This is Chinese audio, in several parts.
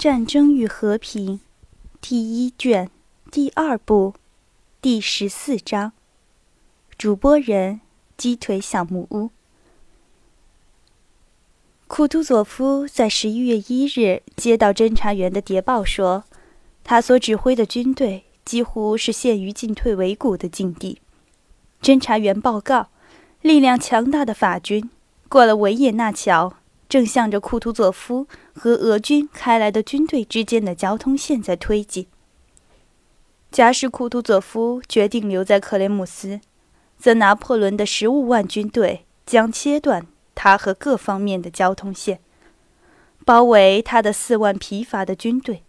战争与和平》第一卷第二部第十四章。主播人：鸡腿小木屋。库图佐夫在十一月一日接到侦察员的谍报，说他所指挥的军队几乎是陷于进退维谷的境地。侦查员报告，力量强大的法军过了维也纳桥。正向着库图佐夫和俄军开来的军队之间的交通线在推进。假使库图佐夫决定留在克雷姆斯，则拿破仑的十五万军队将切断他和各方面的交通线，包围他的四万疲乏的军队，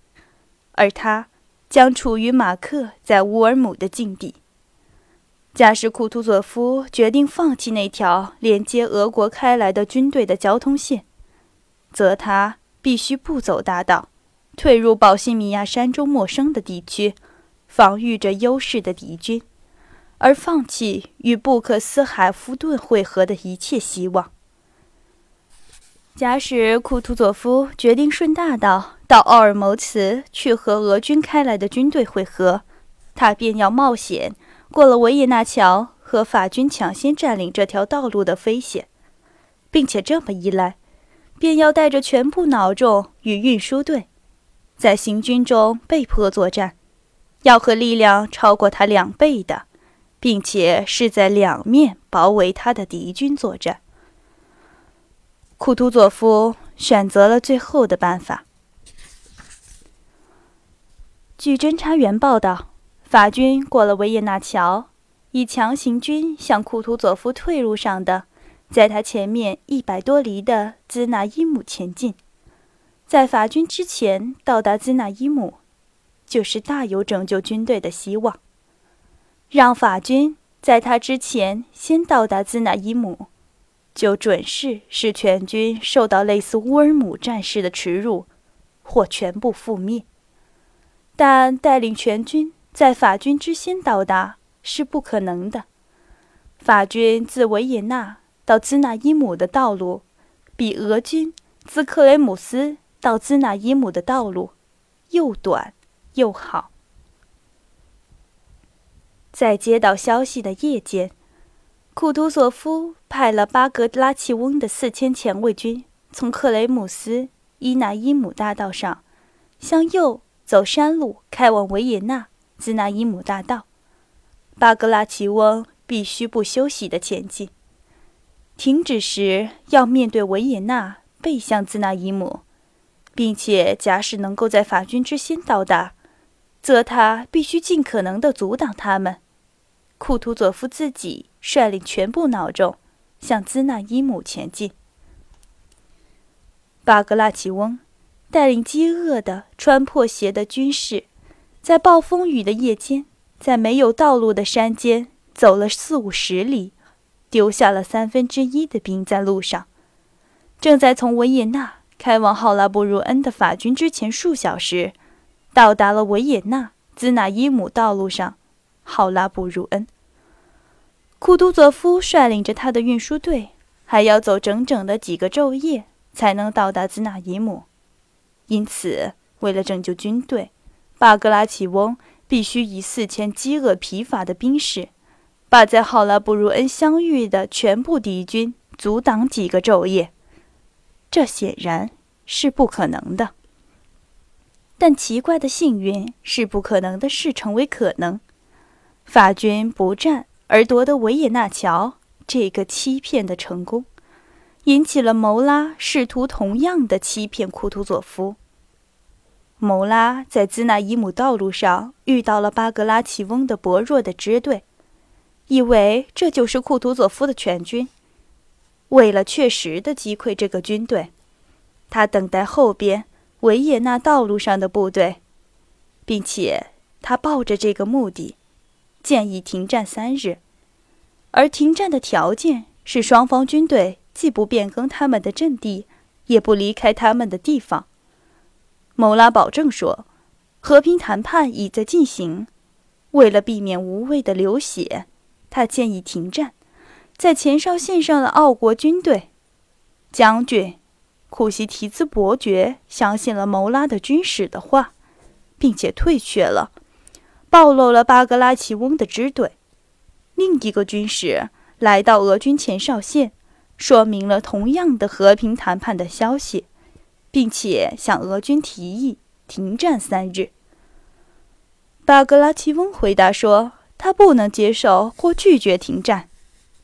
而他将处于马克在乌尔姆的境地。假使库图佐夫决定放弃那条连接俄国开来的军队的交通线，则他必须不走大道，退入保西米亚山中陌生的地区，防御着优势的敌军，而放弃与布克斯海夫顿会合的一切希望。假使库图佐夫决定顺大道到奥尔谋茨去和俄军开来的军队会合，他便要冒险过了维也纳桥和法军抢先占领这条道路的危险，并且这么一来。便要带着全部脑重与运输队，在行军中被迫作战，要和力量超过他两倍的，并且是在两面包围他的敌军作战。库图佐夫选择了最后的办法。据侦察员报道，法军过了维也纳桥，以强行军向库图佐夫退路上的。在他前面一百多里的兹纳伊姆前进，在法军之前到达兹纳伊姆，就是大有拯救军队的希望。让法军在他之前先到达兹纳伊姆，就准是使全军受到类似乌尔姆战事的耻辱，或全部覆灭。但带领全军在法军之先到达是不可能的。法军自维也纳。到兹纳伊姆的道路，比俄军自克雷姆斯到兹纳伊姆的道路又短又好。在接到消息的夜间，库图索夫派了巴格拉奇翁的四千前卫军，从克雷姆斯伊纳伊姆大道上向右走山路，开往维也纳兹纳伊姆大道。巴格拉奇翁必须不休息地前进。停止时要面对维也纳，背向兹纳伊姆，并且假使能够在法军之先到达，则他必须尽可能地阻挡他们。库图佐夫自己率领全部脑重向兹纳伊姆前进。巴格拉奇翁带领饥饿的、穿破鞋的军士，在暴风雨的夜间，在没有道路的山间走了四五十里。丢下了三分之一的兵在路上，正在从维也纳开往浩拉布鲁恩的法军之前数小时，到达了维也纳兹纳伊姆道路上，浩拉布鲁恩。库图佐夫率领着他的运输队，还要走整整的几个昼夜才能到达兹纳伊姆，因此，为了拯救军队，巴格拉奇翁必须以四千饥饿疲乏的兵士。把在浩拉布鲁恩相遇的全部敌军阻挡几个昼夜，这显然是不可能的。但奇怪的幸运是，不可能的事成为可能。法军不战而夺得维也纳桥这个欺骗的成功，引起了谋拉试图同样的欺骗库图佐夫。谋拉在兹纳伊姆道路上遇到了巴格拉奇翁的薄弱的支队。以为这就是库图佐夫的全军。为了确实的击溃这个军队，他等待后边维也纳道路上的部队，并且他抱着这个目的，建议停战三日。而停战的条件是双方军队既不变更他们的阵地，也不离开他们的地方。某拉保证说，和平谈判已在进行，为了避免无谓的流血。他建议停战，在前哨线上的奥国军队将军库西提兹伯爵相信了牟拉的军使的话，并且退却了，暴露了巴格拉奇翁的支队。另一个军使来到俄军前哨线，说明了同样的和平谈判的消息，并且向俄军提议停战三日。巴格拉奇翁回答说，他不能接受或拒绝停战，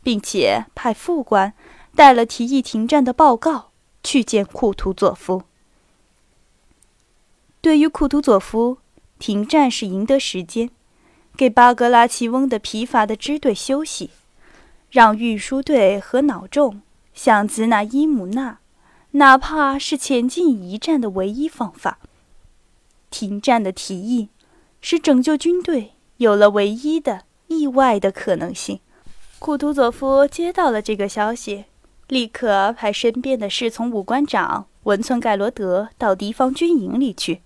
并且派副官带了提议停战的报告去见库图佐夫。对于库图佐夫，停战是赢得时间。给巴格拉奇翁的疲乏的支队休息，让运输队和脑重向兹纳伊姆纳，哪怕是前进一战的唯一方法。停战的提议，是拯救军队有了唯一的意外的可能性。库图佐夫接到了这个消息，立刻派身边的侍从武官长文村盖罗德到敌方军营里去。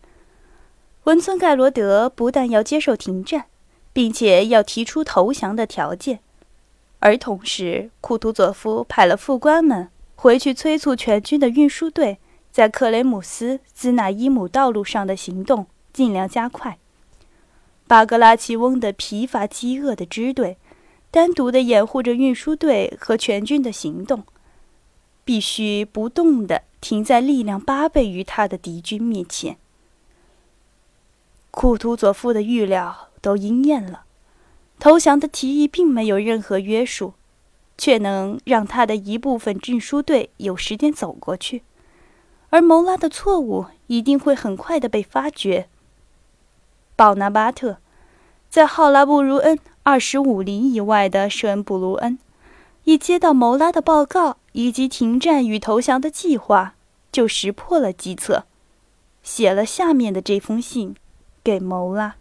文村盖罗德不但要接受停战。并且要提出投降的条件，而同时，库图佐夫派了副官们回去催促全军的运输队在克雷姆斯兹纳伊姆道路上的行动尽量加快。巴格拉奇翁的疲乏饥饿的支队，单独的掩护着运输队和全军的行动，必须不动地停在力量八倍于他的敌军面前。库图佐夫的预料。都应验了，投降的提议并没有任何约束，却能让他的一部分运输队有时间走过去，而谋拉的错误一定会很快的被发觉。鲍纳巴特在浩拉布鲁恩二十五里以外的圣布鲁恩，一接到谋拉的报告以及停战与投降的计划，就识破了计策，写了下面的这封信给谋拉。